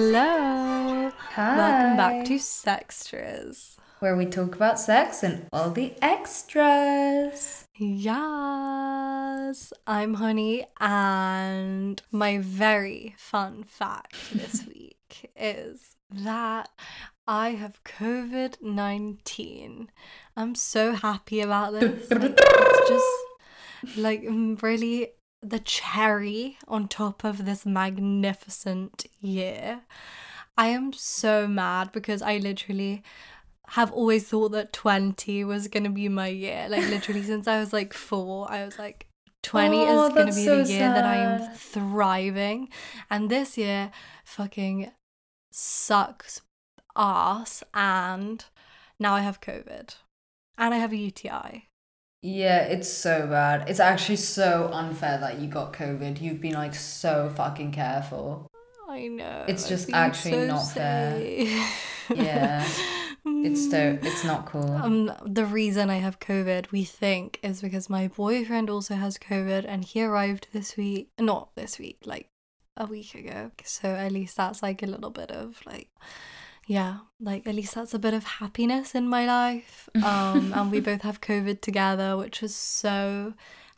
Hello. Hi. Welcome back to Sextras. where we talk about sex and all the extras. Yes, I'm Honey, and my very fun fact this week is that I have COVID 19. I'm so happy about this. Like, it's just like mm, really the cherry on top of this magnificent year. I am so mad because I literally have always thought that 20 was going to be my year. Like, literally, since I was like four, I was like, 20 Oh, is going to be so the year that I am thriving. And this year fucking sucks ass. And now I have COVID. And I have a UTI. Yeah, it's so bad. It's actually so unfair that you got COVID. You've been like so fucking careful. I know. It's just actually so not fair. Yeah. It's so it's not cool. Um, the reason I have COVID, we think, is because my boyfriend also has COVID and he arrived this week. Not this week, like a week ago. So at least that's like a little bit of like, yeah, like at least that's a bit of happiness in my life. Um, and we both have COVID together, which is so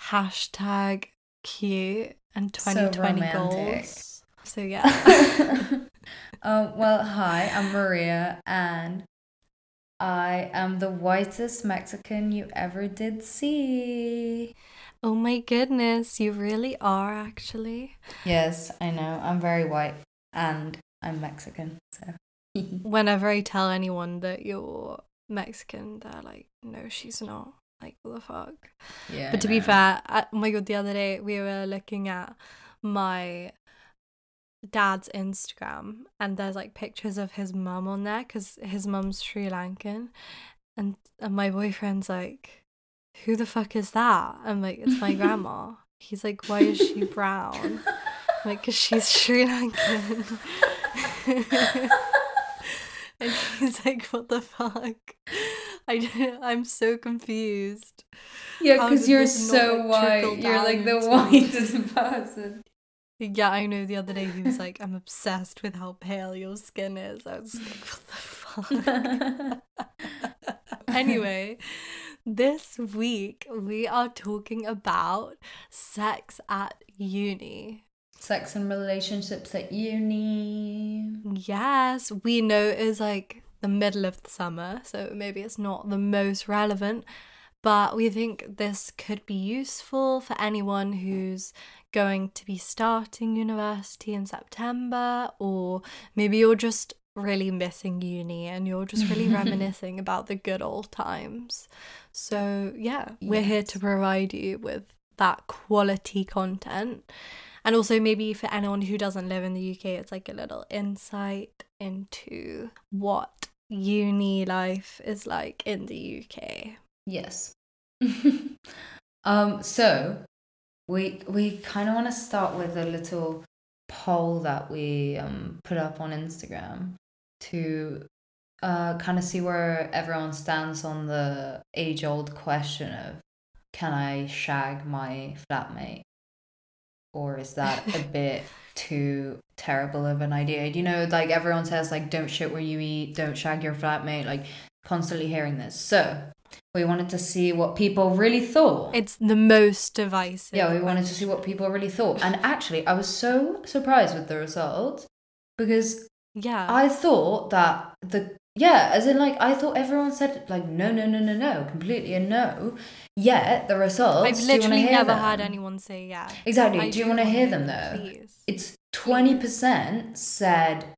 hashtag cute and 2020 romantic. goals. So yeah. um, well, hi, I'm Maria, and I am the whitest Mexican you ever did see. oh my goodness, you really are actually. Yes, I know. I'm very white, and I'm Mexican. So. Whenever I tell anyone that you're Mexican, they're like, no, she's not. Like, what the fuck? yeah. But to be fair, I, oh my god, the other day we were looking at my dad's Instagram and there's like pictures of his mum on there because his mum's Sri Lankan. And, and my boyfriend's like, who the fuck is that? I'm like, it's my grandma. He's like, why is she brown? I'm like, because she's Sri Lankan. and he's like, what the fuck? I I'm so confused. Yeah, because you're so white. You're like the whitest person. Yeah, I know. The other day he was like, I'm obsessed with how pale your skin is. I was like, what the fuck? anyway, this week we are talking about sex at uni. Sex and relationships at uni. Yes, we know it is like the middle of the summer, so maybe it's not the most relevant, but we think this could be useful for anyone who's going to be starting university in September, or maybe you're just really missing uni and you're just really reminiscing about the good old times. So, yeah, we're here to provide you with that quality content. And also, maybe for anyone who doesn't live in the UK, it's like a little insight into what uni life is like in the UK. Yes. um. So, we we kind of want to start with a little poll that we um put up on Instagram to uh kind of see where everyone stands on the age old question of can I shag my flatmate or is that a bit too terrible of an idea? You know, like everyone says, like don't shit where you eat, don't shag your flatmate. Like constantly hearing this. So we wanted to see what people really thought. It's the most divisive. yeah, we wanted to see what people really thought. And actually, I was so surprised with the result because Yeah. I thought that the yeah, as in like I thought everyone said like no, no, no, no, no, completely a no. Yet the results. I've do you wanna literally never them? had anyone say yeah. Exactly. I do you want to hear them though? Please. It's twenty percent said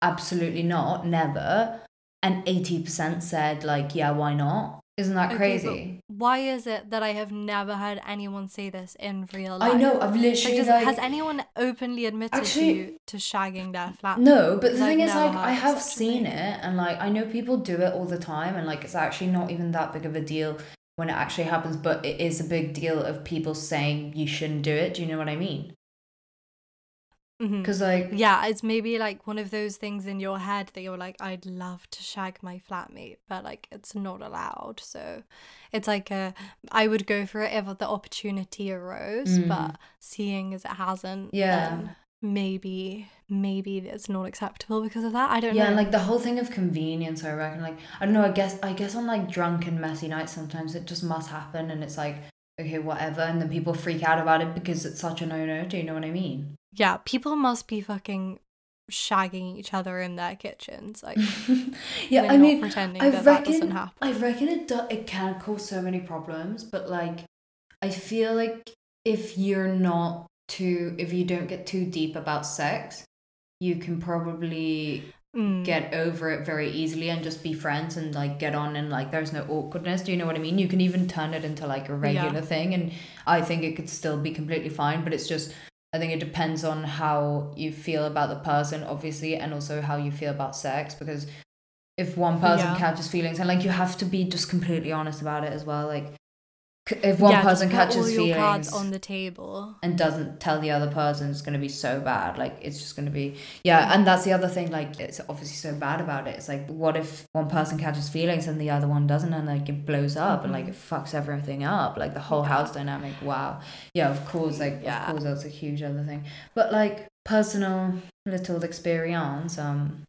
absolutely not, never, and eighty percent said like yeah, why not? Isn't that Okay, crazy? Why is it that I have never heard anyone say this in real life? I know. I've Like, literally does, like, has anyone openly admitted Actually- to to shagging their flat? No, but the I've thing is, like, I have seen it, and like, I know people do it all the time, and like, it's actually not even that big of a deal when it actually happens, but it is a big deal of people saying you shouldn't do it. Do you know what I mean? Because like, Yeah, it's maybe like one of those things in your head that you're like, I'd love to shag my flatmate, but like it's not allowed. So it's like a, I would go for it if the opportunity arose, Mm. but seeing as it hasn't, Yeah. then maybe maybe it's not acceptable because of that. I don't know. yeah, know. and like the whole thing of convenience, I reckon. Like I don't know. I guess I guess on like drunk and messy nights, sometimes it just must happen, and it's like okay, whatever, and then people freak out about it because it's such a no no. Do you know what I mean? Yeah, people must be fucking shagging each other in their kitchens. Like yeah, I mean, pretending I that that doesn't reckon happen. I reckon it do, it can cause so many problems, but like I feel like if you're not too if you don't get too deep about sex, you can probably Mm. get over it very easily and just be friends and like get on and like there's no awkwardness. Do you know what I mean? You can even turn it into like a regular thing and I think it could still be completely fine, but it's just I think it depends on how you feel about the person, obviously, and also how you feel about sex. Because if one person Yeah. catches feelings, and like you have to be just completely honest about it as well. Like, if one Yeah, person catches your cards feelings on the table. and doesn't tell the other person, it's gonna be so bad. Like, it's just gonna be yeah. And that's the other thing. Like, it's obviously so bad about it. It's like, what if one person catches feelings and the other one doesn't, and like it blows up and like it fucks everything up, like the whole Yeah. house dynamic. Wow. Yeah, of course. Like, Yeah. of course, that's a huge other thing. But like personal little experience. Um,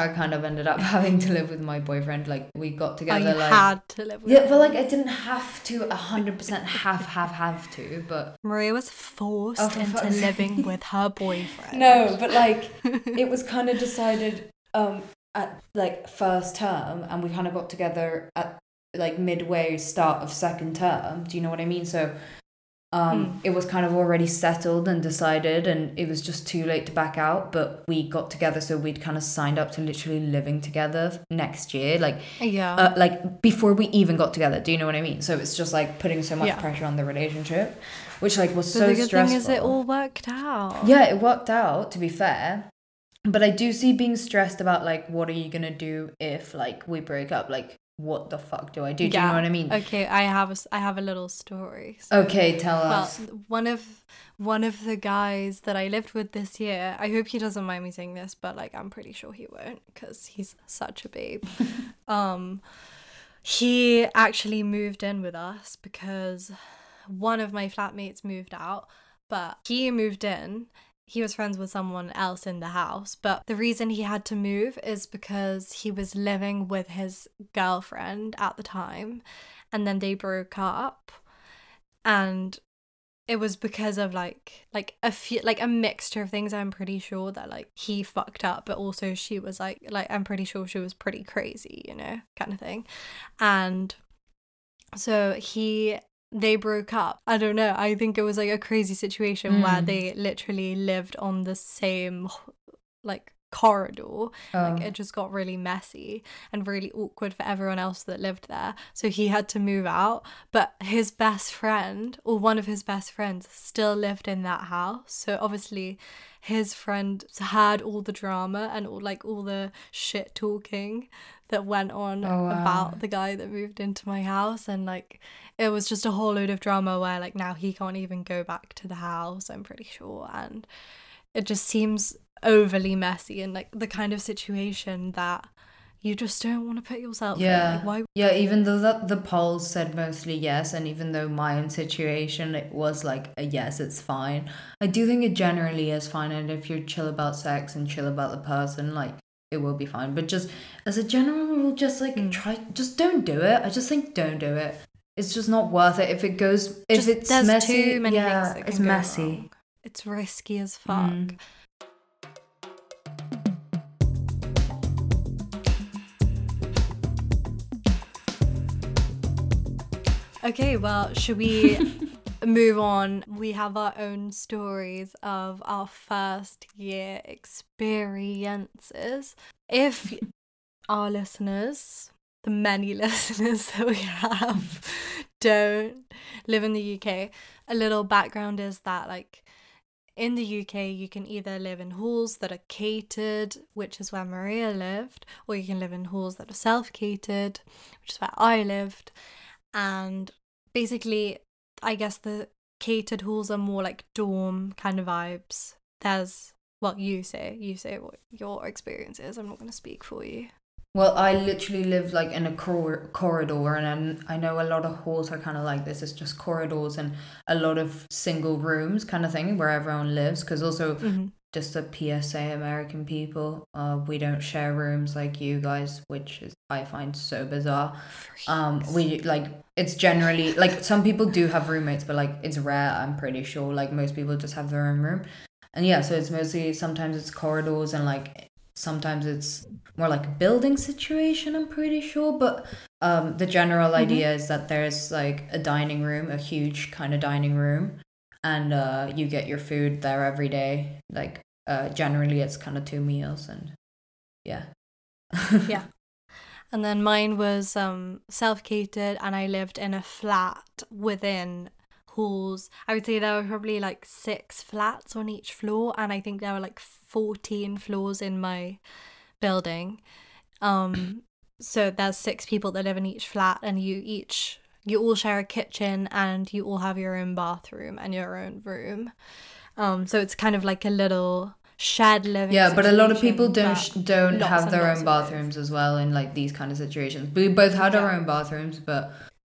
I kind of ended up having to live with my boyfriend. Like, we got Oh, together. you like, had to live with yeah, but like I didn't have to a hundred percent have have have to, but Maria was forced Oh, into fuck's living with her boyfriend. no, but like it was kind of decided um at like first term and we kind of got together at like midway start of second term do you know what i mean so um Mm. it was kind of already settled and decided and it was just too late to back out but we got together so we'd kind of signed up to literally living together next year like yeah. uh, like before we even got together do you know what i mean so it's just like putting so much Yeah. pressure on the relationship which like was but so the good stressful thing is it all worked out. yeah, it worked out to be fair. But I do see being stressed about like what are you gonna do if like we break up? Like what the fuck do I do? Do you know what I mean? Okay, I have a, I have a little story. So- Okay, tell Well, us. one of one of the guys that I lived with this year, I hope he doesn't mind me saying this, but like I'm pretty sure he won't because he's such a babe. um, he actually moved in with us because one of my flatmates moved out, but he moved in. He was friends with someone else in the house, but the reason he had to move is because he was living with his girlfriend at the time and then they broke up. And it was because of like like a few like a mixture of things. I'm pretty sure that like he fucked up but also she was like like i'm pretty sure she was pretty crazy you know kind of thing. And so he they broke up i don't know i think it was like a crazy situation where Mm. they literally lived on the same like corridor Um, like it just got really messy and really awkward for everyone else that lived there. So he had to move out, but his best friend or one of his best friends still lived in that house. So obviously his friend heard all the drama and all like all the shit talking that went on Oh, wow. about the guy that moved into my house and like it was just a whole load of drama where like now he can't even go back to the house, I'm pretty sure and it just seems overly messy and like the kind of situation that you just don't want to put yourself in. yeah. Like, why Yeah, even though that the polls said mostly yes, and even though my own situation it was like a yes, it's fine. I do think it generally is fine, and if you're chill about sex and chill about the person, like it will be fine. But just as a general rule, just like Mm. try, just don't do it. I just think don't do it. It's just not worth it if it goes if just, it's messy. too many yeah, it's messy. wrong. It's risky as fuck. Mm. Okay, well, should we move on? We have our own stories of our first year experiences. If our listeners, the many listeners that we have, don't live in the UK, a little background is that, like, in the UK, you can either live in halls that are catered, which is where Maria lived, or you can live in halls that are self catered, which is where I lived. And basically, I guess the catered halls are more like dorm kind of vibes. There's, well, you say, you say what your experience is. I'm not going to speak for you. Well, I literally live like in a cor- corridor, and I I know a lot of halls are kind of like this. It's just corridors and a lot of single rooms kind of thing where everyone lives. Because also, Mm-hmm. Just a PSA, American people. Uh, we don't share rooms like you guys, which is I find so bizarre. Um, we like it's generally like some people do have roommates, but like it's rare. I'm pretty sure. Like most people just have their own room, and yeah, so it's mostly sometimes it's corridors and like sometimes it's more like a building situation. I'm pretty sure, but um, the general Mm-hmm. idea is that there's like a dining room, a huge kind of dining room, and uh, you get your food there every day. Like uh, generally, it's kind of two meals, and yeah, Yeah. And then mine was um self-catered and I lived in a flat within halls. I would say there were probably like six flats on each floor and I think there were like 14 floors in my building. Um so there's six people that live in each flat and you each you all share a kitchen and you all have your own bathroom and your own room. Um so it's kind of like a little shared living yeah. But a lot of people don't sh- don't have their own bathrooms as well in like these kind of situations. We both had our own bathrooms, but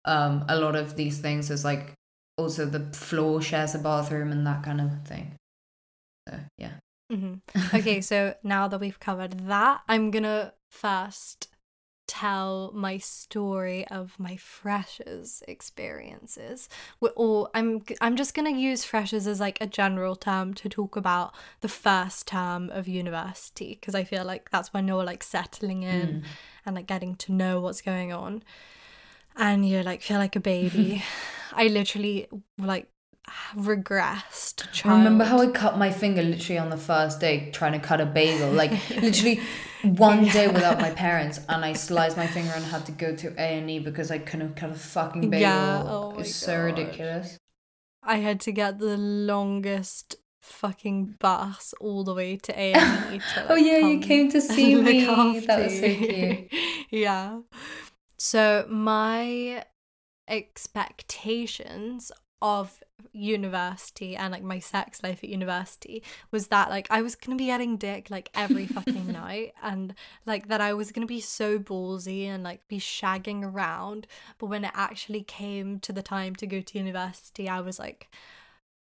um, a lot of these things is like also the floor shares a bathroom and that kind of thing. So yeah. hmm Okay, so now that we've covered that, I'm gonna first tell my story of my freshers experiences. We're all I'm I'm just gonna use freshers as like a general term to talk about the first term of university because I feel like that's when you're like settling in Mm. and like getting to know what's going on, and you like feel like a baby. I literally like regressed. to I remember how. I cut my finger literally on the first day trying to cut a bagel. Like literally one day without my parents, and I sliced my finger and had to go to A and E because I couldn't cut a fucking bagel. Yeah, oh it's so ridiculous. I had to get the longest fucking bus all the way to A and E. Oh, yeah, you came to see me. That was so cute. yeah. So my expectations of university and like my sex life at university was that like I was gonna be getting dick like every fucking night and like that I was gonna be so ballsy and like be shagging around. But when it actually came to the time to go to university I was like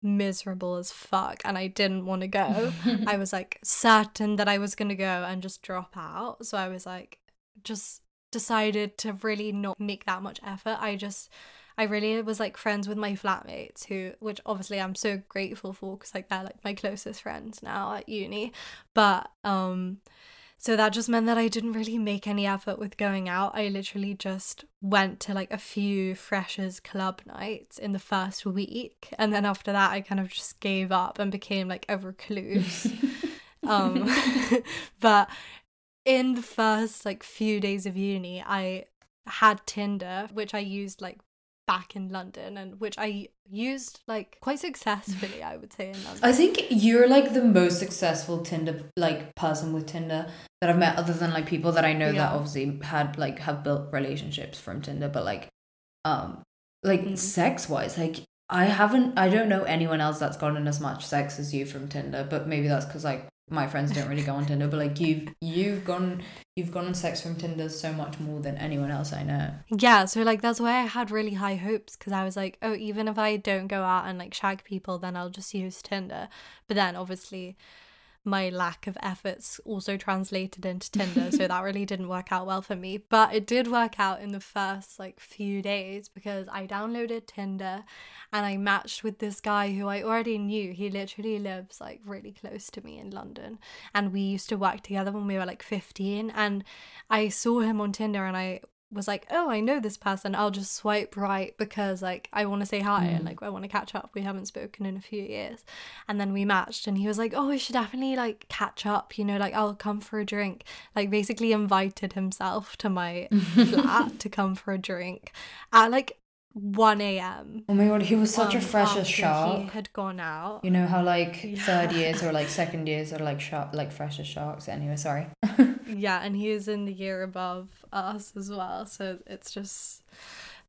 miserable as fuck and I didn't want to go. I was like certain that I was gonna go and just drop out. So I was like just decided to really not make that much effort. I just I really was like friends with my flatmates who which obviously I'm so grateful for because like they're like my closest friends now at uni but um so that just meant that I didn't really make any effort with going out. I literally just went to like a few freshers club nights in the first week. And then after that, I kind of just gave up and became like a recluse. um, but in the first like few days of uni, I had Tinder, which I used like back in London and which I used like quite successfully, I would say in London. I think you're like the most successful Tinder like person with Tinder that I've met, other than like people that I know that obviously had like have built relationships from Tinder, but like, um, like Mm. sex wise, like I haven't, I don't know anyone else that's gotten as much sex as you from Tinder, but maybe that's because like my friends don't really go on Tinder, but like you've you've gone you've gone on sex from Tinder so much more than anyone else I know. Yeah, so like that's why I had really high hopes because I was like, oh, even if I don't go out and like shag people, then I'll just use Tinder. But then obviously my lack of efforts also translated into Tinder, so that really didn't work out well for me. But it did work out in the first like few days because I downloaded Tinder and I matched with this guy who I already knew. He literally lives like really close to me in London. And we used to work together when we were like 15. And I saw him on Tinder and I was like, oh, I know this person. I'll just swipe right because like I want to say hi and Mm. like I want to catch up. We haven't spoken in a few years. And then we matched and he was like, oh, we should definitely like catch up, you know, like I'll come for a drink. Like basically invited himself to my flat to come for a drink at like 1 a.m. Oh my god, he was such a um, fresh after as He shark. had gone out. You know how like Yeah. third years or like second years are like shark like fresh as sharks. Anyway, sorry. Yeah, and he is in the year above us as well. So it's just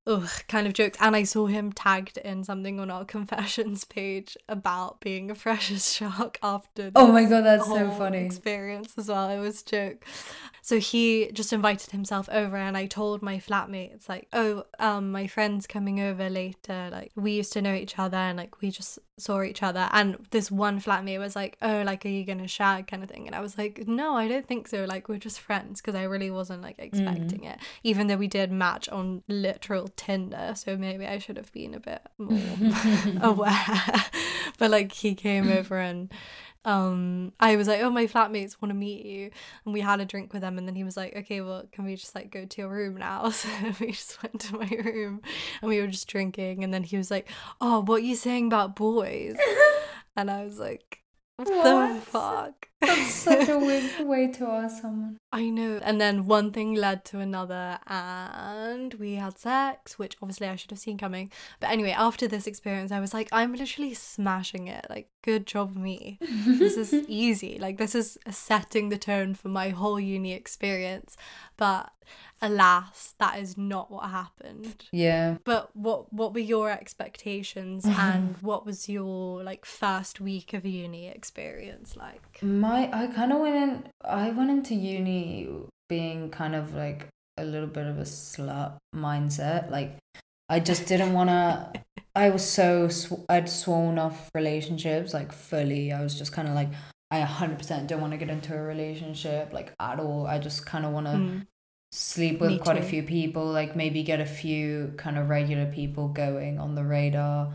ugh, kind of jokes. And I saw him tagged in something on our confessions page about being a freshers shock after. Oh my god, that's so funny. Experience as well. It was a joke. So he just invited himself over, and I told my flatmates like, "Oh, um, my friend's coming over later. Like we used to know each other, and like we just saw each other." And this one flatmate was like, "Oh, like are you gonna shag?" kind of thing. And I was like, "No, I don't think so. Like we're just friends," because I really wasn't like expecting it, even though we did match on literal Tinder. So maybe I should have been a bit more aware. but like he came over and um I was like, Oh, my flatmates want to meet you and we had a drink with them and then he was like, Okay, well can we just like go to your room now? So we just went to my room and we were just drinking and then he was like, Oh, what are you saying about boys? and I was like, What, the fuck? That's such a weird way to ask someone. I know. And then one thing led to another, and we had sex, which obviously I should have seen coming. But anyway, after this experience, I was like, I'm literally smashing it. Like, good job, me. This is easy. Like, this is setting the tone for my whole uni experience. But alas, that is not what happened. Yeah. But what what were your expectations and what was your like first week of uni experience like? My I I kind of went in I went into uni being kind of like a little bit of a slut mindset. Like I just didn't want to I was so sw- I'd sworn off relationships like fully. I was just kind of like I 100% don't want to get into a relationship like at all. I just kind of want to Mm. sleep with Me quite a few people, like maybe get a few kind of regular people going on the radar.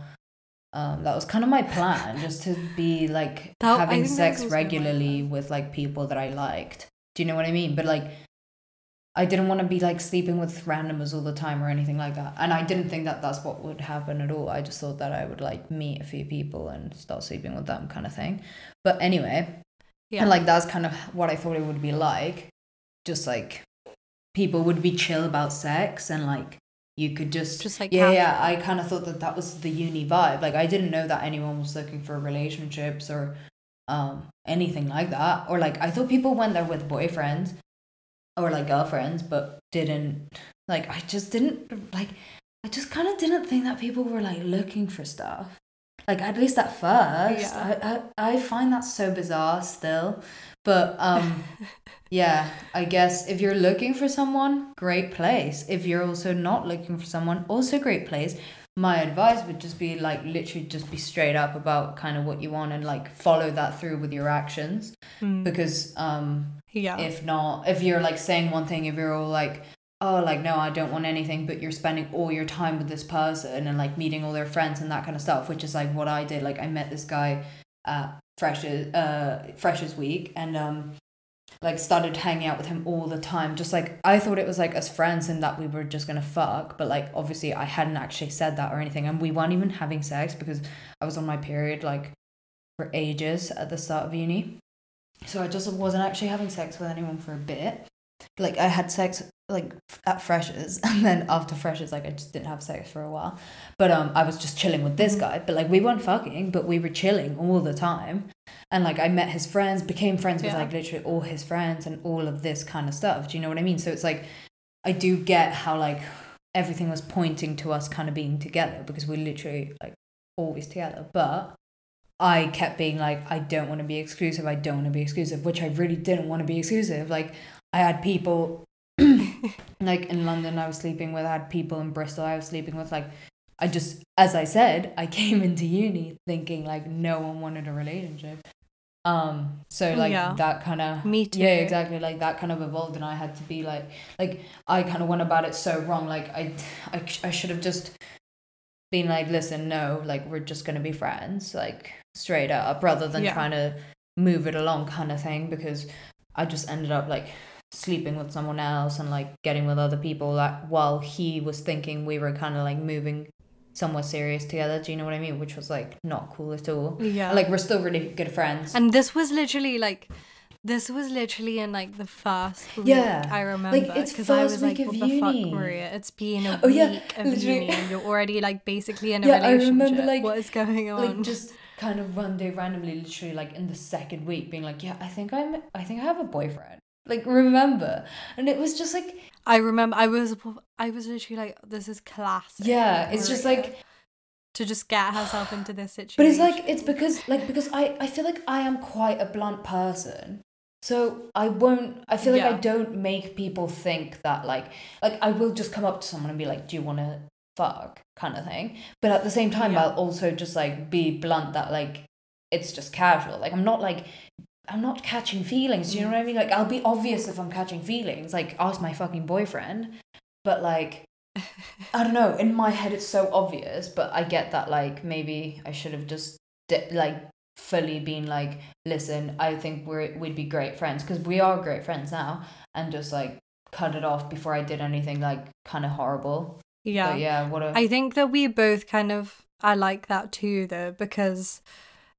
Um, that was kind of my plan, just to be like That- having sex was also my regularly with like people that I liked. Do you know what I mean? But like, I didn't want to be like sleeping with randomers all the time or anything like that. And I didn't think that that's what would happen at all. I just thought that I would like meet a few people and start sleeping with them, kind of thing. But anyway, Yeah. and like that's kind of what I thought it would be like. Just like people would be chill about sex and like you could just Just, like, yeah yeah. I kind of thought that that was the uni vibe. Like I didn't know that anyone was looking for relationships or um anything like that. Or like I thought people went there with boyfriends or like girlfriends, but didn't like I just didn't like I just kind of didn't think that people were like looking for stuff. Like at least at first, Yeah. I, I I find that so bizarre still. But um, yeah, I guess if you're looking for someone, great place. If you're also not looking for someone, also great place. My advice would just be like literally just be straight up about kind of what you want and like follow that through with your actions Mm. because um yeah. if not if you're like saying one thing if you're all like oh like no i don't want anything but you're spending all your time with this person and like meeting all their friends and that kind of stuff which is like what i did like i met this guy at freshers uh freshers week and um like started hanging out with him all the time just like i thought it was like as friends and that we were just gonna fuck but like obviously i hadn't actually said that or anything and we weren't even having sex because i was on my period like for ages at the start of uni so I just wasn't actually having sex with anyone for a bit. Like I had sex like at freshers, and then after freshers, like I just didn't have sex for a while. But um, I was just chilling with this guy. But like we weren't fucking, but we were chilling all the time. And like I met his friends, became friends with Yeah. like literally all his friends, and all of this kind of stuff. Do you know what I mean? So it's like I do get how like everything was pointing to us kind of being together because we're literally like always together. But I kept being like, I don't want to be exclusive. I don't want to be exclusive, which I really didn't want to be exclusive. Like, I had people, like in London, I was sleeping with, I had people in Bristol, I was sleeping with. Like, I just, as I said, I came into uni thinking like no one wanted a relationship. Um, so like Yeah. that kind of Me too. yeah, exactly. Like that kind of evolved, and I had to be like, like I kind of went about it so wrong. Like I, I, I should have just been like, listen, no, like we're just gonna be friends, like straight up, rather than Yeah. trying to move it along, kind of thing. Because I just ended up like sleeping with someone else and like getting with other people, like while he was thinking we were kind of like moving somewhat serious together. Do you know what I mean? Which was like not cool at all. yeah. Like we're still really good friends. and this was literally like this was literally in like the first Yeah. I remember it's because I was like, what of the fuck, Maria? It's been a Oh, yeah, week of literally. uni and you're already like basically in a Yeah, I relationship. remember, like- what is going on? like just kind of one day randomly literally like in the second week being like yeah i think i'm i think i have a boyfriend Like remember? And it was just like I remember I was I was literally like, this is classic. yeah, it's just like to just get herself into this situation. But it's like it's because like because I I feel like I am quite a blunt person. So I won't I feel like I don't make people think that like like I will just come up to someone and be like, "Do you want to fuck?" kind of thing. But at the same time Yeah. I'll also just like be blunt that like it's just casual. Like I'm not like I'm not catching feelings. Do you know what I mean? Like I'll be obvious if I'm catching feelings. Like ask my fucking boyfriend. But like I don't know. In my head, it's so obvious, but I get that. Like maybe I should have just di- like fully been like, listen, I think we're we'd be great friends because we are great friends now, and just like cut it off before I did anything like kind of horrible. yeah. But yeah, what a I think that we both kind of I like that too though because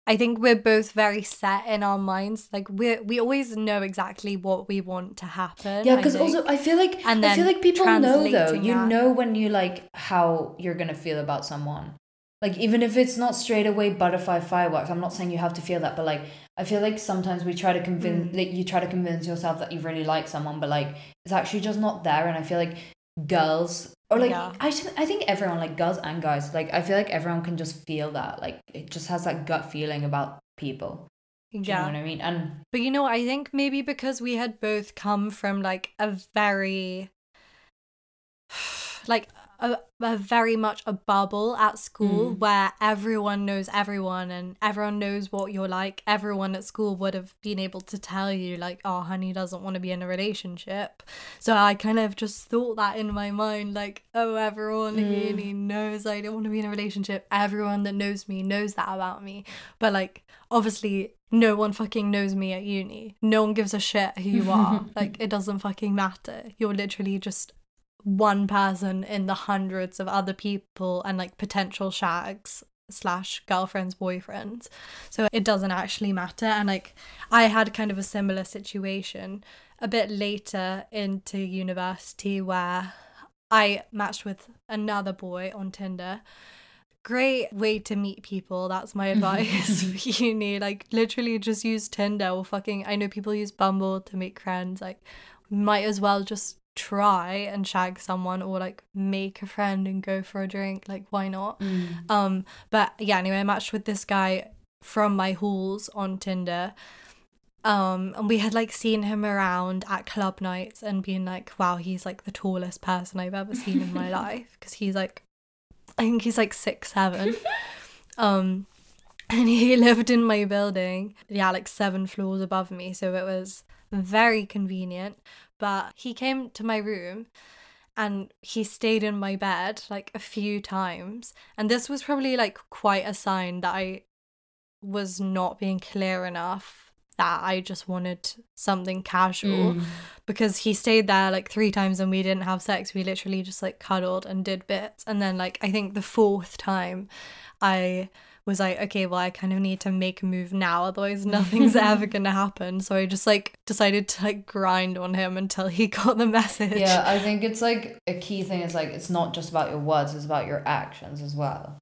I think we're both very set in our minds. Like we we always know exactly what we want to happen. yeah. Because also. I feel like And I feel like people know though. You that. know when you like how you're gonna feel about someone. Like even if it's not straight away butterfly fireworks, I'm not saying you have to feel that, but like I feel like sometimes we try to convince Mm. like you try to convince yourself that you really like someone, but like it's actually just not there. And I feel like girls or like Yeah. I I think everyone like girls and guys like I feel like everyone can just feel that like it just has that gut feeling about people. Do you know what I mean? And But you know, I think maybe because we had both come from like a very like a, a very much a bubble at school Mm. where everyone knows everyone and everyone knows what you're like. Everyone at school would have been able to tell you like, oh, honey doesn't want to be in a relationship. So I kind of just thought that in my mind, like, oh, everyone Mm. uni knows I don't want to be in a relationship. Everyone that knows me knows that about me. But like, obviously, no one fucking knows me at uni. No one gives a shit who you are. like, it doesn't fucking matter. You're literally just one person in the hundreds of other people and like potential shags slash girlfriends boyfriends. So it doesn't actually matter. And like i had kind of a similar situation a bit later into university where i matched with another boy on tinder. Great way to meet people. That's my advice for uni. Like literally just use tinder or fucking i know people use bumble to make friends. Like might as well just try and shag someone or like make a friend and go for a drink like why not? Um but yeah anyway i matched with this guy from my halls on tinder um and we had like seen him around at club nights and being like wow he's like the tallest person i've ever seen in my life because he's like i think he's like six seven. Um and he lived in my building yeah like seven floors above me so it was very convenient but he came to my room and he stayed in my bed like a few times. And this was probably like quite a sign that i was not being clear enough that i just wanted something casual. Mm. because he stayed there like three times and we didn't have sex. We literally just like cuddled and did bits. And then like i think the fourth time i was like okay well i kind of need to make a move now otherwise nothing's ever gonna happen so i just like decided to like grind on him until he got the message Yeah, I think it's like a key thing is like it's not just about your words, it's about your actions as well.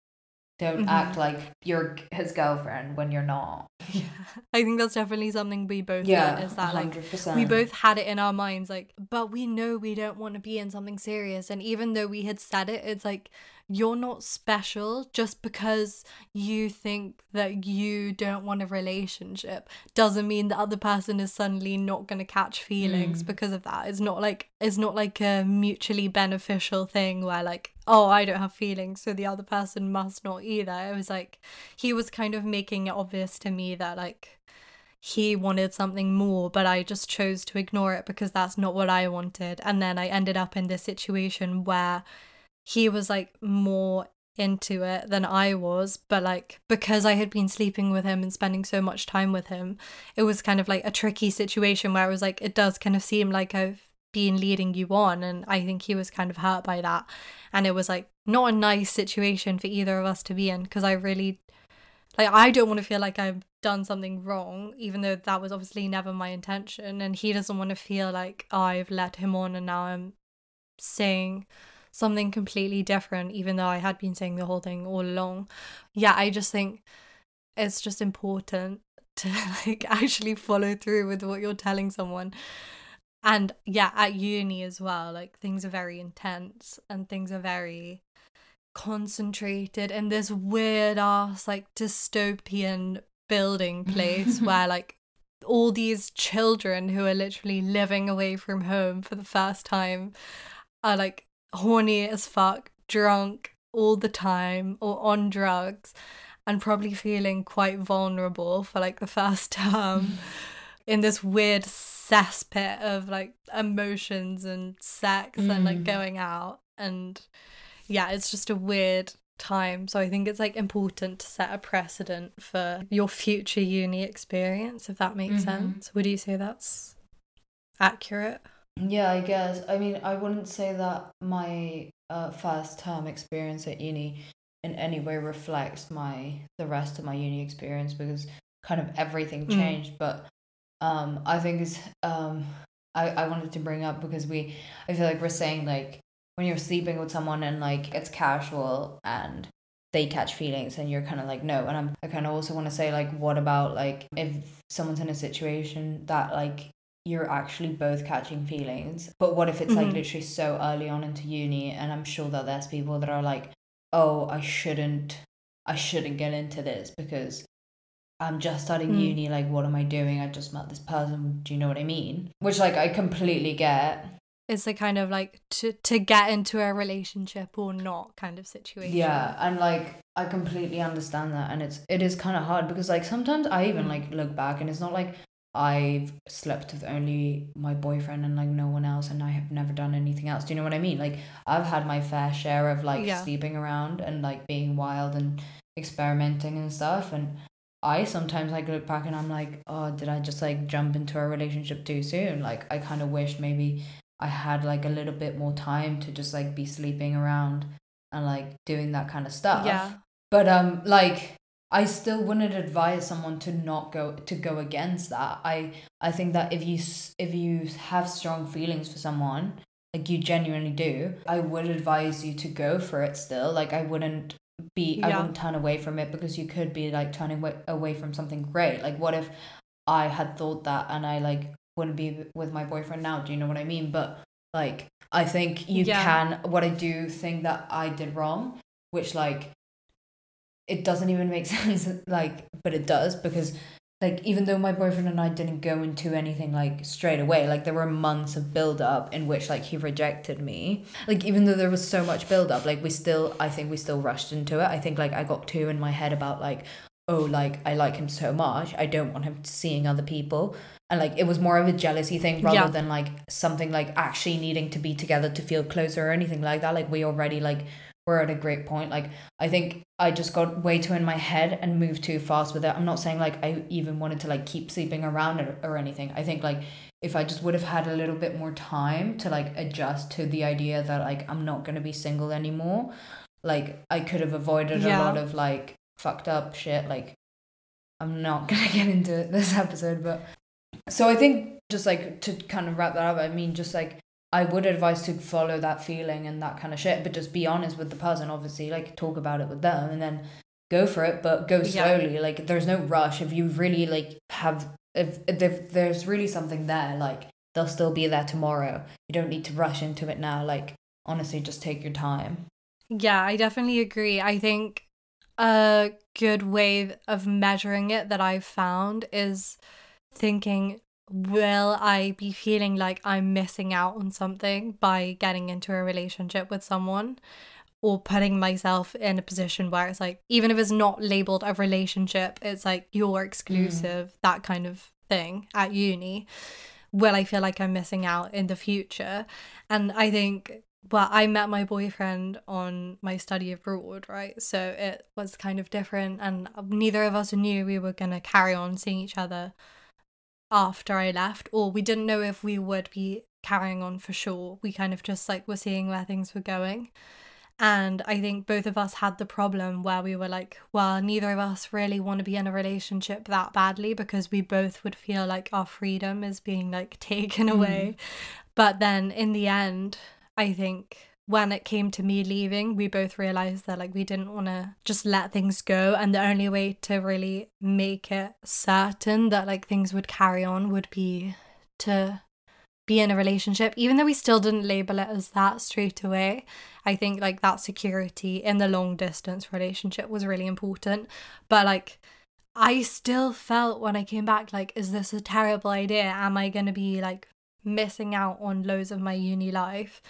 Don't Mhm. act like you're his girlfriend when you're not. Yeah. i think that's definitely something we both Yeah, is that 100%. we both had it in our minds like but we know we don't want to be in something serious and even though we had said it it's like you're not special just because you think that you don't want a relationship doesn't mean the other person is suddenly not going to catch feelings Mm. because of that it's not like it's not like a mutually beneficial thing where like oh i don't have feelings so the other person must not either it was like he was kind of making it obvious to me that like he wanted something more, but I just chose to ignore it because that's not what I wanted. And then I ended up in this situation where he was like more into it than I was, but like because I had been sleeping with him and spending so much time with him, it was kind of like a tricky situation where it was like, it does kind of seem like I've leading you on. And I think he was kind of hurt by that. And it was like not a nice situation for either of us to be in because I really like I don't want to feel like I've done something wrong, even though that was obviously never my intention. And he doesn't want to feel like oh, I've let him on and now I'm saying something completely different, even though I had been saying the whole thing all along. Yeah, I just think it's just important to like actually follow through with what you're telling someone. And yeah, at uni as well, like things are very intense and things are very concentrated in this weird ass like dystopian building place where like all these children who are literally living away from home for the first time are like horny as fuck, drunk all the time or on drugs and probably feeling quite vulnerable for like the first term in this weird cesspit of like emotions and sex mm. and like mm. going out and yeah it's just a weird time so i think it's like important to set a precedent for your future uni experience if that makes mm-hmm. sense would you say that's accurate yeah i guess i mean i wouldn't say that my uh, first term experience at uni in any way reflects my the rest of my uni experience because kind of everything mm. changed mm. but um i think is um I, I wanted to bring up because we i feel like we're saying like when you're sleeping with someone and like it's casual and they catch feelings and you're kind of like no and I'm, i kind of also want to say like what about like if someone's in a situation that like you're actually both catching feelings but what if it's mm-hmm. like literally so early on into uni and i'm sure that there's people that are like oh i shouldn't i shouldn't get into this because i'm just starting mm. uni like what am i doing i just met this person do you know what i mean which like i completely get it's a kind of like to to get into a relationship or not kind of situation yeah and like i completely understand that and it's it is kind of hard because like sometimes i even mm. like look back and it's not like I've slept with only my boyfriend and like no one else and I have never done anything else. Do you know what I mean? Like I've had my fair share of like yeah. sleeping around and like being wild and experimenting and stuff and I sometimes like look back and I'm like, oh, did I just like jump into a relationship too soon? Like I kind of wish maybe I had like a little bit more time to just like be sleeping around and like doing that kind of stuff. Yeah. But um like I still wouldn't advise someone to not go to go against that. I I think that if you if you have strong feelings for someone, like you genuinely do, I would advise you to go for it still. Like I wouldn't be yeah. I wouldn't turn away from it because you could be like turning away from something great. Like what if I had thought that and I like wouldn't be with my boyfriend now? Do you know what I mean? But like I think you yeah. can what I do think that I did wrong, which like it doesn't even make sense like but it does because like even though my boyfriend and I didn't go into anything like straight away like there were months of build up in which like he rejected me. Like even though there was so much build up like we still I think we still rushed into it. I think like I got too in my head about like oh like I like him so much I don't want him seeing other people. And like it was more of a jealousy thing rather yeah. than like something like actually needing to be together to feel closer or anything like that. Like we already like we're at a great point. Like I think I just got way too in my head and moved too fast with it. I'm not saying like I even wanted to like keep sleeping around it or anything. I think like if I just would have had a little bit more time to like adjust to the idea that like I'm not gonna be single anymore, like I could have avoided yeah. a lot of like fucked up shit. Like I'm not gonna get into it this episode, but so I think just like to kind of wrap that up, I mean just like I would advise to follow that feeling and that kind of shit, but just be honest with the person, obviously, like talk about it with them and then go for it, but go slowly. Yeah. Like there's no rush. If you really like have if, if there's really something there, like they'll still be there tomorrow. You don't need to rush into it now. Like honestly, just take your time. Yeah, I definitely agree. I think a good way of measuring it that I've found is thinking will I be feeling like I'm missing out on something by getting into a relationship with someone or putting myself in a position where it's like, even if it's not labeled a relationship, it's like you're exclusive, mm. that kind of thing at uni. Will I feel like I'm missing out in the future? And I think well, I met my boyfriend on my study abroad, right? So it was kind of different, and neither of us knew we were going to carry on seeing each other after I left, or we didn't know if we would be carrying on for sure. We kind of just like were seeing where things were going. And I think both of us had the problem where we were like, well, neither of us really want to be in a relationship that badly because we both would feel like our freedom is being like taken away. Mm. But then in the end, I think when it came to me leaving, we both realized that like we didn't want to just let things go. And the only way to really make it certain that like things would carry on would be to be in a relationship, even though we still didn't label it as that straight away. I think like that security in the long distance relationship was really important. But like, I still felt when I came back, like, is this a terrible idea? Am I going to be like missing out on loads of my uni life?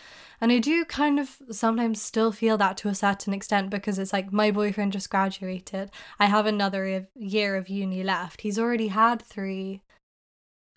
And I do kind of sometimes still feel that to a certain extent because it's like my boyfriend just graduated. I have another year of uni left. He's already had three,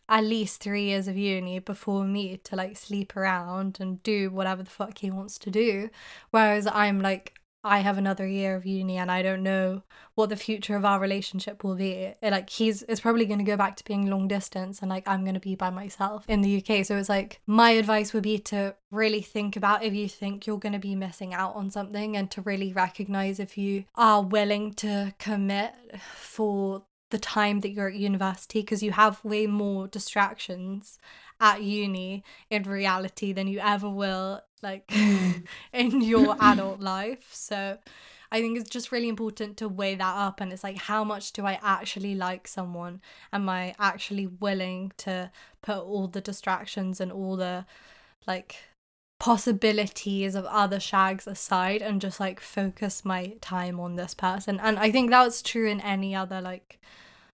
at least three years of uni before me to like sleep around and do whatever the fuck he wants to do. Whereas I'm like, I have another year of uni and I don't know what the future of our relationship will be. Like he's it's probably going to go back to being long distance and like I'm going to be by myself in the UK. So it's like my advice would be to really think about if you think you're going to be missing out on something and to really recognize if you are willing to commit for the time that you're at university because you have way more distractions at uni in reality than you ever will like mm. in your adult life. So I think it's just really important to weigh that up and it's like how much do I actually like someone? Am I actually willing to put all the distractions and all the like possibilities of other shags aside and just like focus my time on this person? And I think that's true in any other like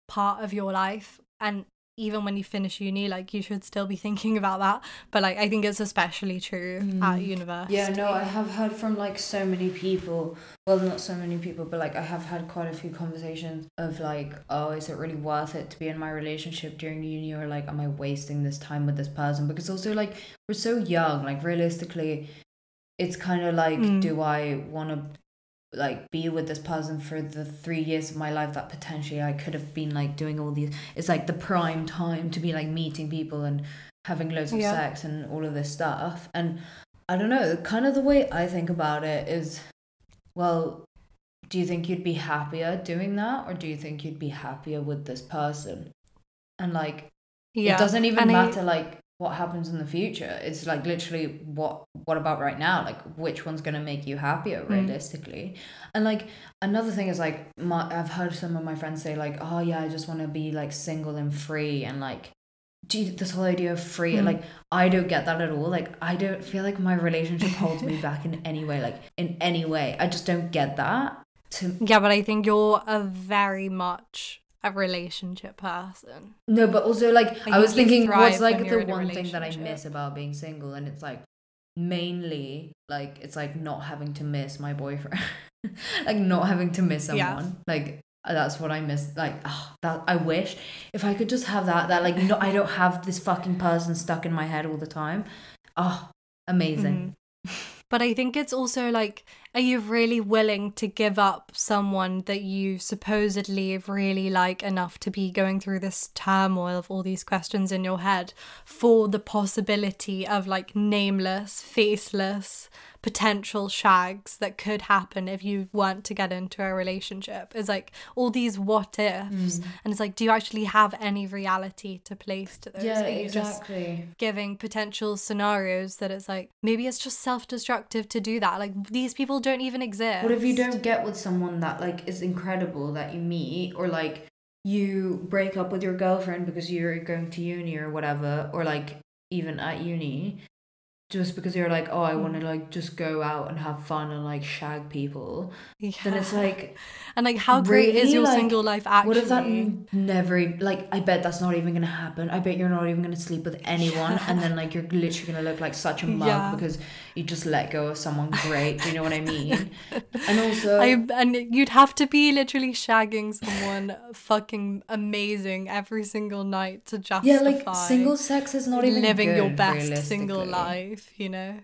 part of your life and even when you finish uni, like you should still be thinking about that. But like I think it's especially true mm. at university. Yeah, no, I have heard from like so many people. Well, not so many people, but like I have had quite a few conversations of like, oh, is it really worth it to be in my relationship during uni, or like, am I wasting this time with this person? Because also like we're so young. Like realistically, it's kind of like, mm. do I want to like be with this person for the three years of my life that potentially I could have been like doing all these it's like the prime time to be like meeting people and having loads of yeah. sex and all of this stuff and I don't know kind of the way I think about it is well do you think you'd be happier doing that or do you think you'd be happier with this person and like yeah. it doesn't even and matter I, like what happens in the future it's like literally what what about right now like which one's going to make you happier mm. realistically mm. and like another thing is like my i've heard some of my friends say like oh yeah i just want to be like single and free and like do this whole idea of free mm. like i don't get that at all like i don't feel like my relationship holds me back in any way like in any way i just don't get that to yeah but i think you're a very much a relationship person. No, but also like, like I was thinking what's like the one thing that I miss about being single and it's like mainly like it's like not having to miss my boyfriend. like not having to miss someone. Yeah. Like that's what I miss. Like oh, that I wish if I could just have that that like no I don't have this fucking person stuck in my head all the time. Oh, amazing. Mm-hmm. But I think it's also like, are you really willing to give up someone that you supposedly really like enough to be going through this turmoil of all these questions in your head for the possibility of like nameless, faceless, potential shags that could happen if you weren't to get into a relationship. It's like all these what ifs. Mm. and it's like do you actually have any reality to place to those? Yeah Are you exactly. just giving potential scenarios that it's like maybe it's just self-destructive to do that. Like these people don't even exist. What if you don't get with someone that like is incredible that you meet or like you break up with your girlfriend because you're going to uni or whatever or like even at uni just because you're like, oh, I want to mm. like just go out and have fun and like shag people, yeah. then it's like, and like, how great really? is your like, single life actually? What if that never like? I bet that's not even gonna happen. I bet you're not even gonna sleep with anyone, yeah. and then like you're literally gonna look like such a mug yeah. because you just let go of someone great. Do you know what I mean? and also, I and you'd have to be literally shagging someone fucking amazing every single night to justify. Yeah, like single sex is not even living good, your best single life life, you know?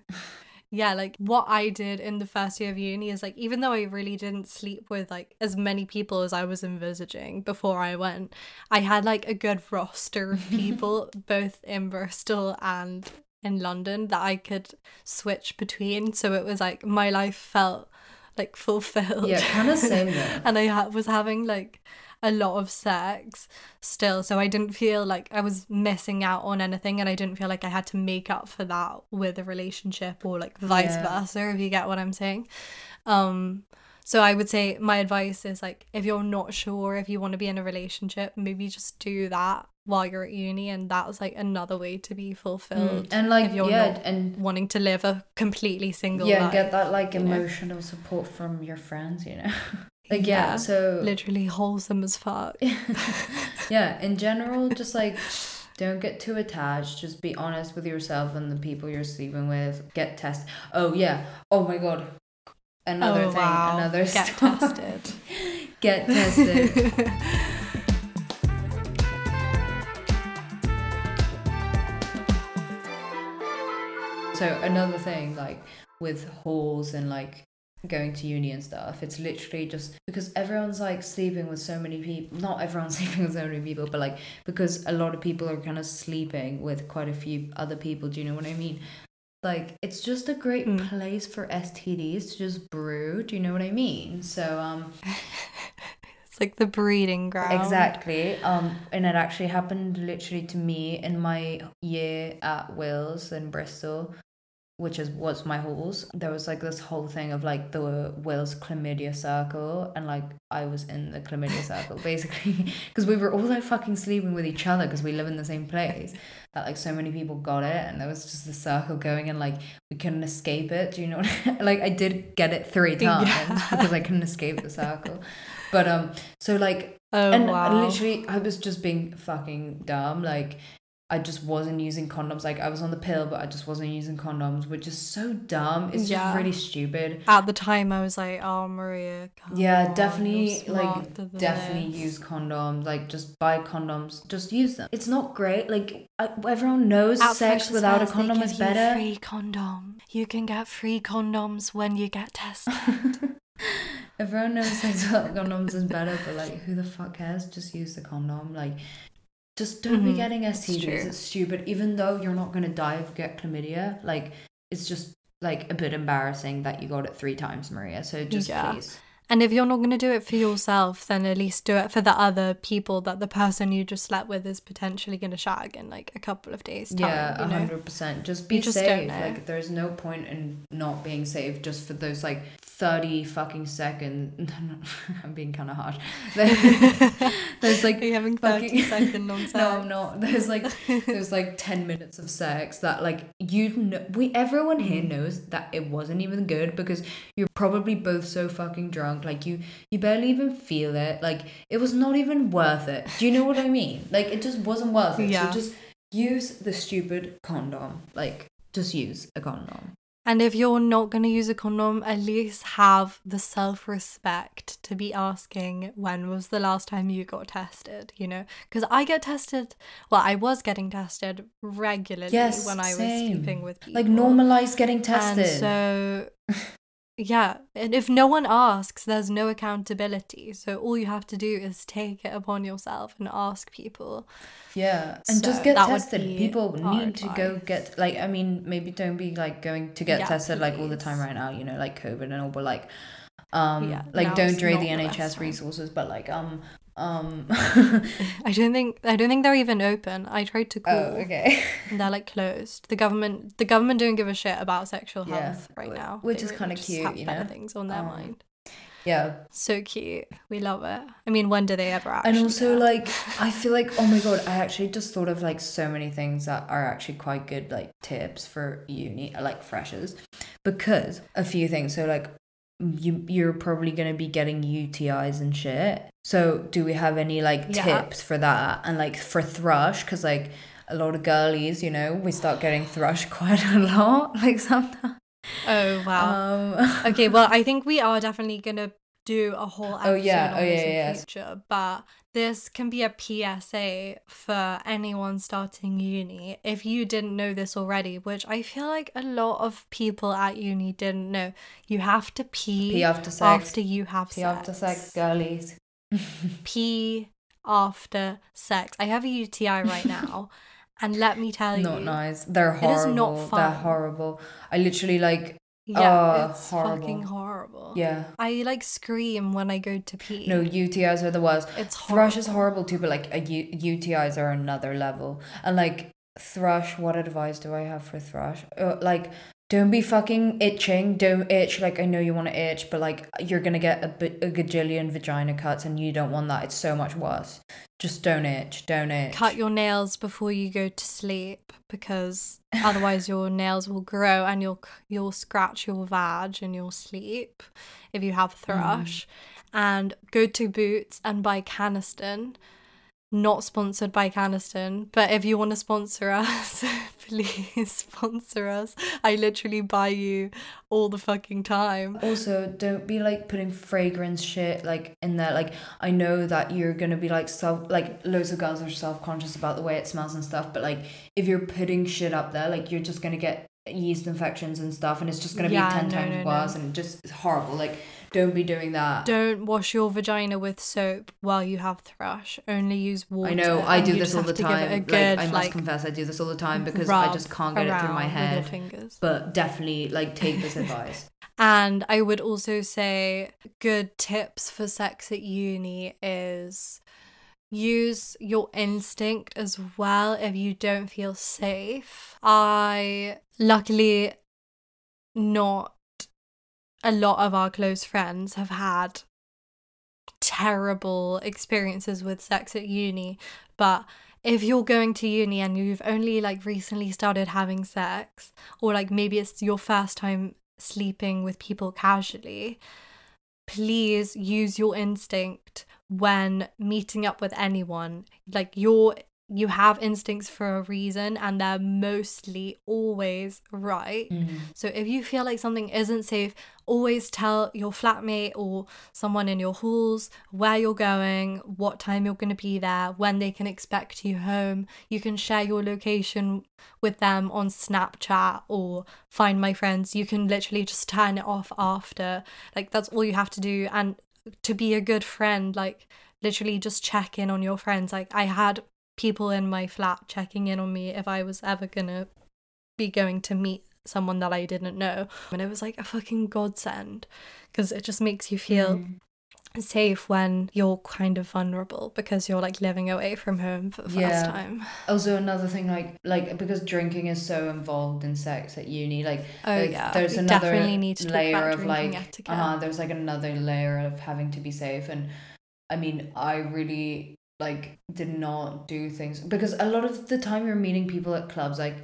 yeah, like what I did in the first year of uni is like, even though I really didn't sleep with like as many people as I was envisaging before I went, I had like a good roster of people, both in Bristol and in London, that I could switch between. So it was like my life felt like fulfilled. Yeah, kind of same and I ha- was having like a lot of sex still. So I didn't feel like I was missing out on anything and I didn't feel like I had to make up for that with a relationship or like vice yeah. versa, if you get what I'm saying. Um so I would say my advice is like if you're not sure if you want to be in a relationship, maybe just do that while you're at uni, and that's like another way to be fulfilled. Mm, and like if you're yeah, not and wanting to live a completely single yeah, life. get that like you know? emotional support from your friends, you know. like yeah, so literally wholesome as fuck. yeah, in general, just like don't get too attached. Just be honest with yourself and the people you're sleeping with. Get tested. Oh yeah. Oh my god. Another oh, thing. wow. Another get story. tested. Get tested. so another thing, like with halls and like going to uni and stuff, it's literally just because everyone's like sleeping with so many people. Not everyone's sleeping with so many people, but like because a lot of people are kind of sleeping with quite a few other people. Do you know what I mean? Like it's just a great Mm. place for STDs to just brew. Do you know what I mean? So um It's like the breeding ground. Exactly. Um, and it actually happened literally to me in my year at Wills in Bristol, which is was my halls. There was like this whole thing of like the Wills chlamydia circle, and like I was in the chlamydia circle basically because we were all like fucking sleeping with each other because we live in the same place. That like so many people got it, and there was just the circle going, and like we couldn't escape it. Do you know? What I, like I did get it three times Yeah. because I couldn't escape the circle. But um, so like Oh and wow. literally I was just being fucking dumb. Like I just wasn't using condoms. Like I was on the pill, but I just wasn't using condoms, which is so dumb. It's Yeah. just really stupid. At the time, I was like, "Oh, Maria, Yeah, on, definitely like definitely this." use condoms. Like just buy condoms. Just use them. It's not great. Like I, everyone knows At sex without a condom give is you better. Free condom. You can get free condoms when you get tested. Everyone knows sex without condoms is better, but like, who the fuck cares? Just use the condom. Like, just don't be Mhm, getting STDs. It's stupid. Even though you're not gonna die if you get chlamydia, like, it's just like a bit embarrassing that you got it three times, Maria. So just Yeah. please. And if you're not going to do it for yourself, then at least do it for the other people that the person you just slept with is potentially going to shag in like a couple of days. Time, yeah, a you know? hundred percent. Just be just safe. Like, there's no point in not being safe just for those like thirty fucking seconds. I'm being kind of harsh. there's like Are you having 30 fucking- second sex? No, I'm not. There's like there's like ten minutes of sex that like you know we everyone here Mm. knows that it wasn't even good because you're probably both so fucking drunk. Like you you barely even feel it. Like it was not even worth it. Do you know what I mean? Like it just wasn't worth it. Yeah. So just use the stupid condom. Like just use a condom. And if you're not going to use a condom, at least have the self respect to be asking when was the last time you got tested, you know? Because I get tested, well, I was getting tested regularly Yes, when I was same. sleeping with people. Like normalize getting tested. And so, yeah, and if no one asks, there's no accountability. So all you have to do is take it upon yourself and ask people. Yeah, and So just get tested. People need to go get like I mean maybe don't be like going to get Yeah, tested like all the time right now. You know like COVID and all, but like um Yeah, like don't drain the the NHS resources, but like um um. I don't think I don't think they're even open. I tried to call. oh okay. and they're like closed. The government, the government don't give a shit about sexual Yeah, health right wh- now, which They is really kinda cute, have you know? things on their Um, mind. Yeah, So cute. We love it. I mean, when do they ever actually? and also like I feel like oh my god, I actually just thought of like so many things that are actually quite good like tips for uni like freshers, because a few things. So like you you're probably gonna be getting UTIs and shit. So do we have any like Yeah. tips for that and like for thrush? Because like a lot of girlies, you know, we start getting thrush quite a lot. Like sometimes. oh wow. Um, okay, well, I think we are definitely gonna do a whole episode Oh, yeah. on Oh, this yeah, in yeah. future, but this can be a PSA for anyone starting uni. If you didn't know this already, which I feel like a lot of people at uni didn't know, you have to pee, pee after sex. after you have pee sex. after sex, girlies. pee after sex. I have a UTI right now, and let me tell you, not nice. They're horrible. It is not They're horrible. I literally like yeah, Oh, it's horrible. fucking horrible. yeah. I like scream when I go to pee. No, UTIs are the worst. it's Thrush is horrible. horrible too, but like a U- UTIs are another level. And like thrush, what advice do I have for thrush? Uh, like don't be fucking itching. Don't itch. Like I know you want to itch, but like you're gonna get a, gajillion vagina cuts, and you don't want that. It's so much worse. Just don't itch. Don't itch. Cut your nails before you go to sleep because otherwise your nails will grow and you'll you'll scratch your vag in your sleep if you have thrush. Mm. And go to Boots and buy Canesten. Not sponsored by Canesten, but if you want to sponsor us, please sponsor us. I literally buy you all the fucking time. Also, don't be like putting fragrance shit like in there. Like I know that you're gonna be like self like loads of girls are self conscious about the way it smells and stuff, but like if you're putting shit up there, like you're just gonna get yeast infections and stuff, and it's just gonna Yeah, be ten no, times no, no. worse, and just it's horrible. Like don't be doing that. Don't wash your vagina with soap while you have thrush. Only use water. I know I do this all the to give it time. a Like I must like, confess, I do this all the time because I just can't get it through my around with your head. fingers. But definitely, like, take this advice. And I would also say good tips for sex at uni is use your instinct as well if you don't feel safe. I luckily not a lot of our close friends have had terrible experiences with sex at uni, but if you're going to uni and you've only like recently started having sex or like maybe it's your first time sleeping with people casually, please use your instinct when meeting up with anyone. Like your you have instincts for a reason and they're mostly always right. Mm. So if you feel like something isn't safe, always tell your flatmate or someone in your halls where you're going, what time you're going to be there, when they can expect you home. You can share your location with them on Snapchat or find my friends. You can literally just turn it off after. Like that's all you have to do and to be a good friend, like literally just check in on your friends. Like I had people in my flat checking in on me if I was ever to be going to meet someone that I didn't know. And it was like a fucking godsend because it just makes you feel Mm. safe when you're kind of vulnerable because you're like living away from home for the first Yeah. time. Also, another thing, like, like because drinking is so involved in sex at uni, like, Oh like, yeah, there's we another definitely need to layer of like, etiquette. uh, there's like another layer of having to be safe, and I mean, I really like did not do things because a lot of the time you're meeting people at clubs, like,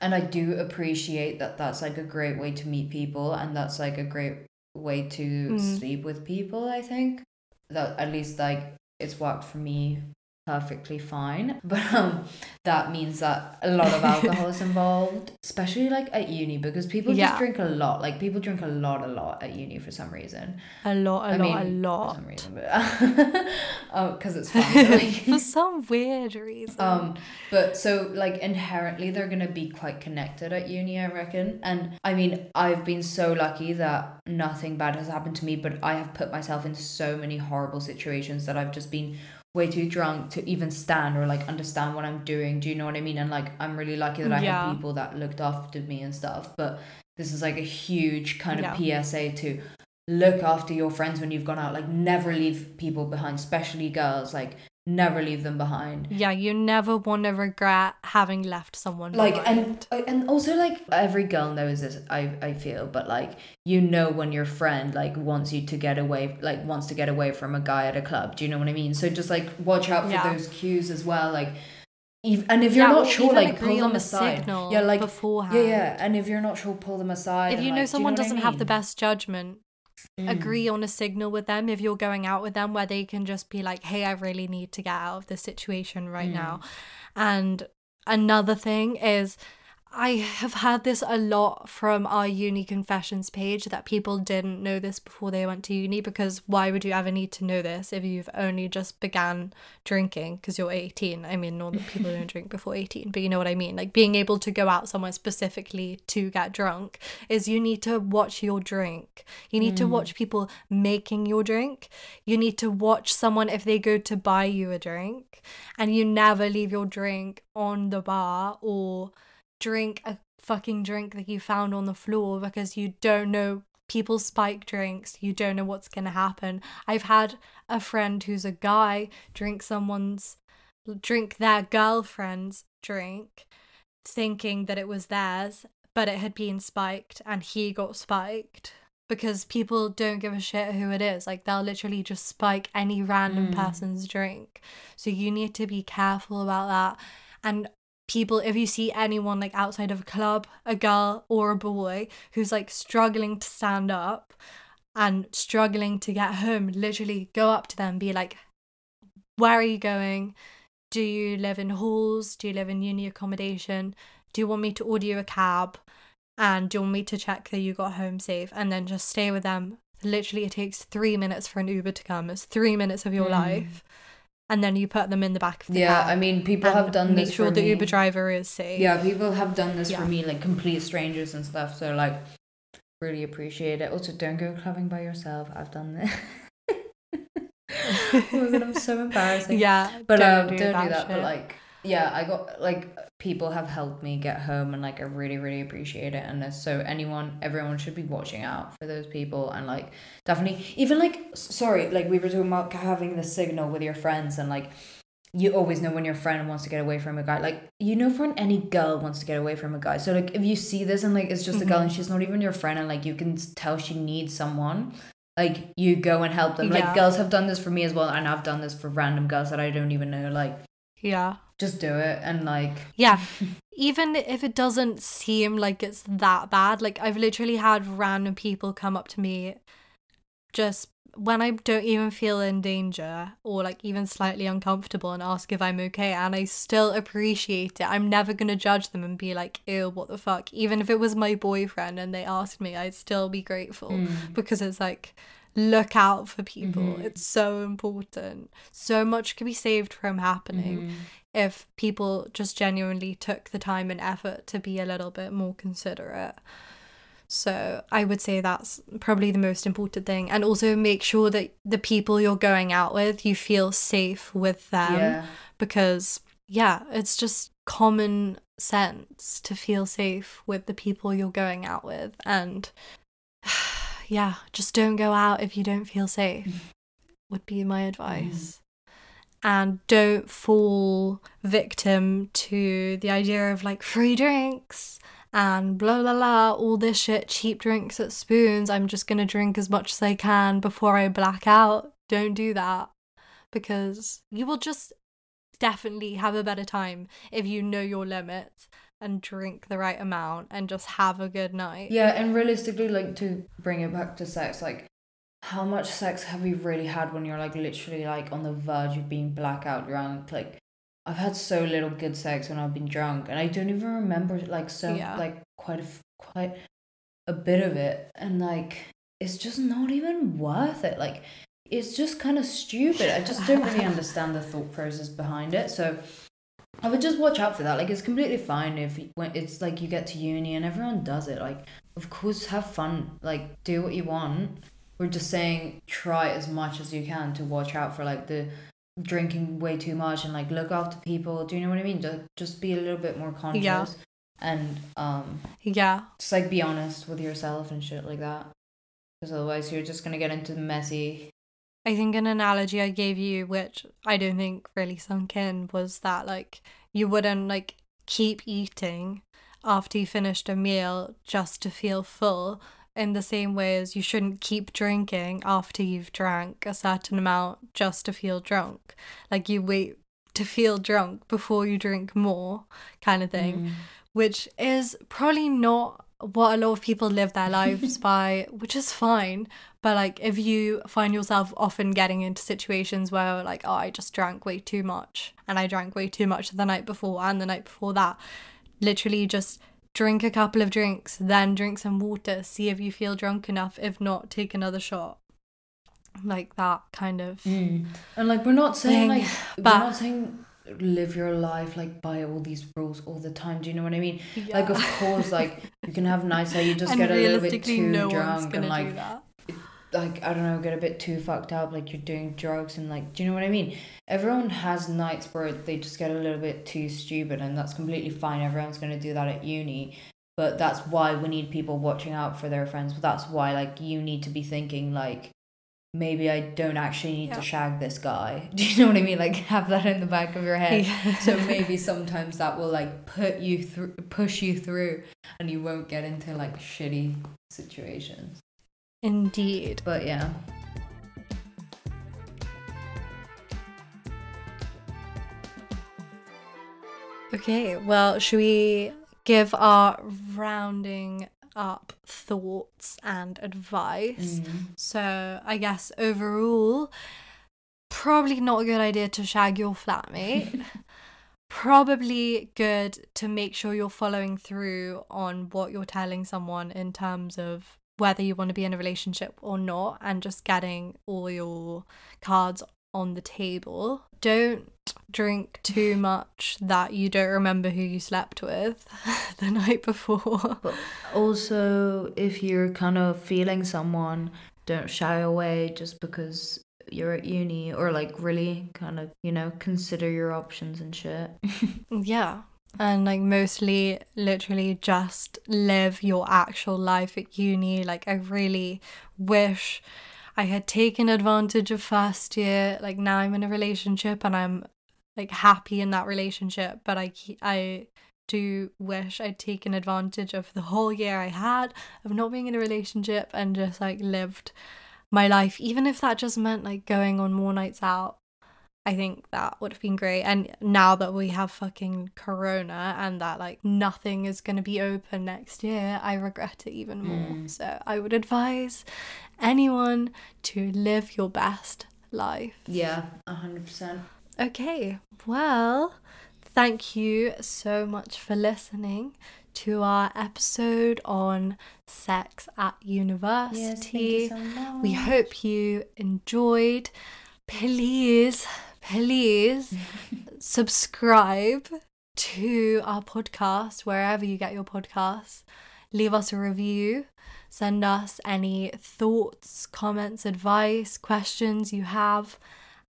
and I do appreciate that that's like a great way to meet people, and that's like a great way to Mm. sleep with people. I think that at least like it's worked for me perfectly fine. But um that means that a lot of alcohol is involved especially like at uni because people Yeah. just drink a lot. Like people drink a lot a lot at uni for some reason. A lot, a I lot, mean, a for some reason but oh because it's fun like- For some weird reason. um but so like inherently they're gonna be quite connected at uni i reckon. And i mean i've been so lucky that nothing bad has happened to me but i have put myself in so many horrible situations that i've just been way too drunk to even stand or like understand what i'm doing. Do you know what i mean? And like i'm really lucky that i Yeah. had people that looked after me and stuff but this is like a huge kind of psa to look after your friends when you've gone out. Like never leave people behind especially girls. Like never leave them behind yeah, you never want to regret having left someone like behind. and and also like every girl knows this i i feel but like you know when your friend like wants you to get away like wants to get away from a guy at a club do you know what i mean so just like watch out for Yeah. those cues as well like ev- and if you're Yeah, not sure like pull them aside yeah like beforehand. yeah yeah and if you're not sure pull them aside If and, you know like, someone what I doesn't have the best judgment, Mm. agree on a signal with them if you're going out with them where they can just be like, hey, I really need to get out of this situation right Mm. now. And another thing is, I have heard this a lot from our uni confessions page that people didn't know this before they went to uni because why would you ever need to know this if you've only just began drinking because you're 18? I mean, not that people don't drink before 18, but you know what I mean. Like being able to go out somewhere specifically to get drunk is you need to watch your drink. You need to mm. watch people making your drink. You need to watch someone if they go to buy you a drink and you never leave your drink on the bar or drink a fucking drink that you found on the floor because you don't know people spike drinks you don't know what's going to happen i've had a friend who's a guy drink someone's drink their girlfriend's drink thinking that it was theirs but it had been spiked and he got spiked because people don't give a shit who it is. Like they'll literally just spike any random Mm. person's drink. So you need to be careful about that. And people, if you see anyone like outside of a club, a girl or a boy who's like struggling to stand up and struggling to get home, literally go up to them, be like, where are you going? Do you live in halls? Do you live in uni accommodation? Do you want me to order you a cab? And do you want me to check that you got home safe? And then just stay with them. Literally, it takes three minutes for an Uber to come. It's three minutes of your Mm. life. And then you put them in the back of the Yeah, cab. I mean, people have done make this sure for the me. Uber driver is safe. Yeah, people have done this Yeah. for me, like complete strangers and stuff. So like, really appreciate it. Also, don't go clubbing by yourself. I've done this. oh my god, I'm so embarrassing. Yeah, but don't um, do don't that do that. But like, yeah, I got like people have helped me get home, and like I really, really appreciate it. And so anyone, everyone should be watching out for those people, and like definitely, even like, sorry, like we were talking about having the signal with your friends, and like you always know when your friend wants to get away from a guy. Like you know when any girl wants to get away from a guy. So like if you see this and like it's just a girl Mhm. and she's not even your friend and like you can tell she needs someone, like you go and help them. Like girls have done this for me as well, and I've done this for random girls that I don't even know. Like yeah. Just do it and like Yeah. Even if it doesn't seem like it's that bad, like I've literally had random people come up to me just when I don't even feel in danger or like even slightly uncomfortable and ask if I'm okay. And I still appreciate it. I'm never going to judge them and be like, ew, what the fuck. Even if it was my boyfriend and they asked me, I'd still be grateful mm, because it's like, look out for people. Mhm. It's so important. So much could be saved from happening mhm. if people just genuinely took the time and effort to be a little bit more considerate. So I would say that's probably the most important thing. And also make sure that the people you're going out with, you feel safe with them. yeah. Because, yeah, it's just common sense to feel safe with the people you're going out with. And yeah, just don't go out if you don't feel safe, would be my advice. And don't fall victim to the idea of like free drinks and blah blah blah, all this shit, cheap drinks at spoons. I'm just gonna drink as much as I can before I black out. Don't do that because you will just definitely have a better time if you know your limits and drink the right amount and just have a good night. Yeah, and realistically, like to bring it back to sex, like how much sex have you really had when you're like literally like on the verge of being blackout drunk? Like I've had so little good sex when I've been drunk, and I don't even remember like so Yeah. like quite a quite a bit of it, and like it's just not even worth it. Like it's just kind of stupid. I just don't really understand the thought process behind it. So I would just watch out for that. Like it's completely fine if you- when it's like you get to uni and everyone does it. Like of course have fun. Like do what you want. We're just saying try as much as you can to watch out for like the drinking way too much and like look after people. Do you know what I mean? Just just be a little bit more conscious and um Yeah. just like be honest with yourself and shit like that. Because otherwise you're just gonna get into messy. I think an analogy I gave you, which I don't think really sunk in, was that like you wouldn't like keep eating after you finished a meal just to feel full in the same way as you shouldn't keep drinking after you've drank a certain amount just to feel drunk. Like you wait to feel drunk before you drink more, kind of thing Mm. which is probably not what a lot of people live their lives by, which is fine. But like, if you find yourself often getting into situations where, like, oh, I just drank way too much and I drank way too much the night before and the night before that, literally just drink a couple of drinks, then drink some water, see if you feel drunk enough. If not, take another shot. Like that kind of. Mm. And like we're not saying Thing, like but- we're not saying live your life like by all these rules all the time. Do you know what I mean? Like of course, like you can have nights that you just get a little bit too no one's drunk and like. Like I don't know, get a bit too fucked up, like you're doing drugs and like do you know what I mean? Everyone has nights where they just get a little bit too stupid and that's completely fine. Everyone's gonna do that at uni. But that's why we need people watching out for their friends. That's why like you need to be thinking like maybe I don't actually need Yeah. to shag this guy. Do you know what I mean? Like have that in the back of your head. Yeah. so maybe sometimes that will like put you through push you through and you won't get into like shitty situations. Indeed. But yeah. Okay, well, should we give our rounding up thoughts and advice? Mm. So, I guess overall, probably not a good idea to shag your flatmate. probably good to make sure you're following through on what you're telling someone in terms of whether you want to be in a relationship or not and just getting all your cards on the table. Don't drink too much that you don't remember who you slept with the night before. But also, if you're kind of feeling someone, don't shy away just because you're at uni or like really kind of, you know, consider your options and shit. Yeah. And like mostly literally just live your actual life at uni. Like I really wish I had taken advantage of first year. Like now I'm in a relationship and I'm like happy in that relationship, but I I do wish I'd taken advantage of the whole year I had of not being in a relationship and just like lived my life even if that just meant like going on more nights out I think that would have been great. And now that we have fucking corona and that like nothing is going to be open next year, I regret it even more. Mm. So I would advise anyone to live your best life. Yeah, 100%. Okay, well, thank you so much for listening to our episode on sex at university. Yes, thank you so much. We hope you enjoyed. Please, please subscribe to our podcast wherever you get your podcasts. Leave us a review. Send us any thoughts, comments, advice, questions you have,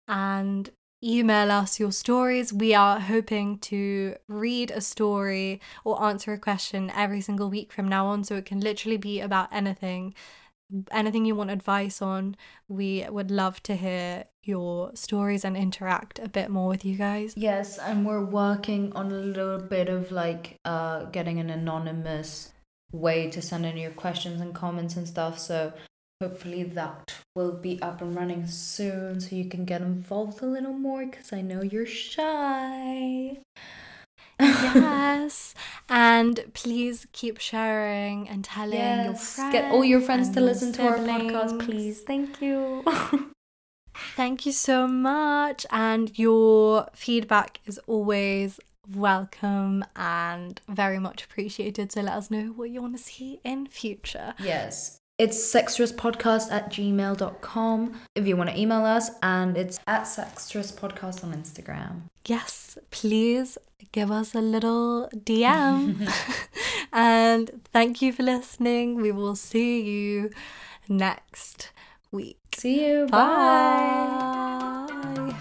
and email us your stories. We are hoping to read a story or answer a question every single week from now on, so it can literally be about anything anything you want advice on, we would love to hear your stories and interact a bit more with you guys. Yes, and we're working on a little bit of like uh getting an anonymous way to send in your questions and comments and stuff. So hopefully that will be up and running soon so you can get involved a little more because I know you're shy. Yes. And please keep sharing and telling your friends. get all your friends to listen to our podcast, please. Thank you. Thank you so much. And your feedback is always welcome and very much appreciated. So let us know what you want to see in future. yes. It's sextraspodcast at gmail.com if you want to email us, and it's at sextraspodcast on Instagram. yes, please give us a little DM. and thank you for listening. We will see you next week. See you. Bye. Why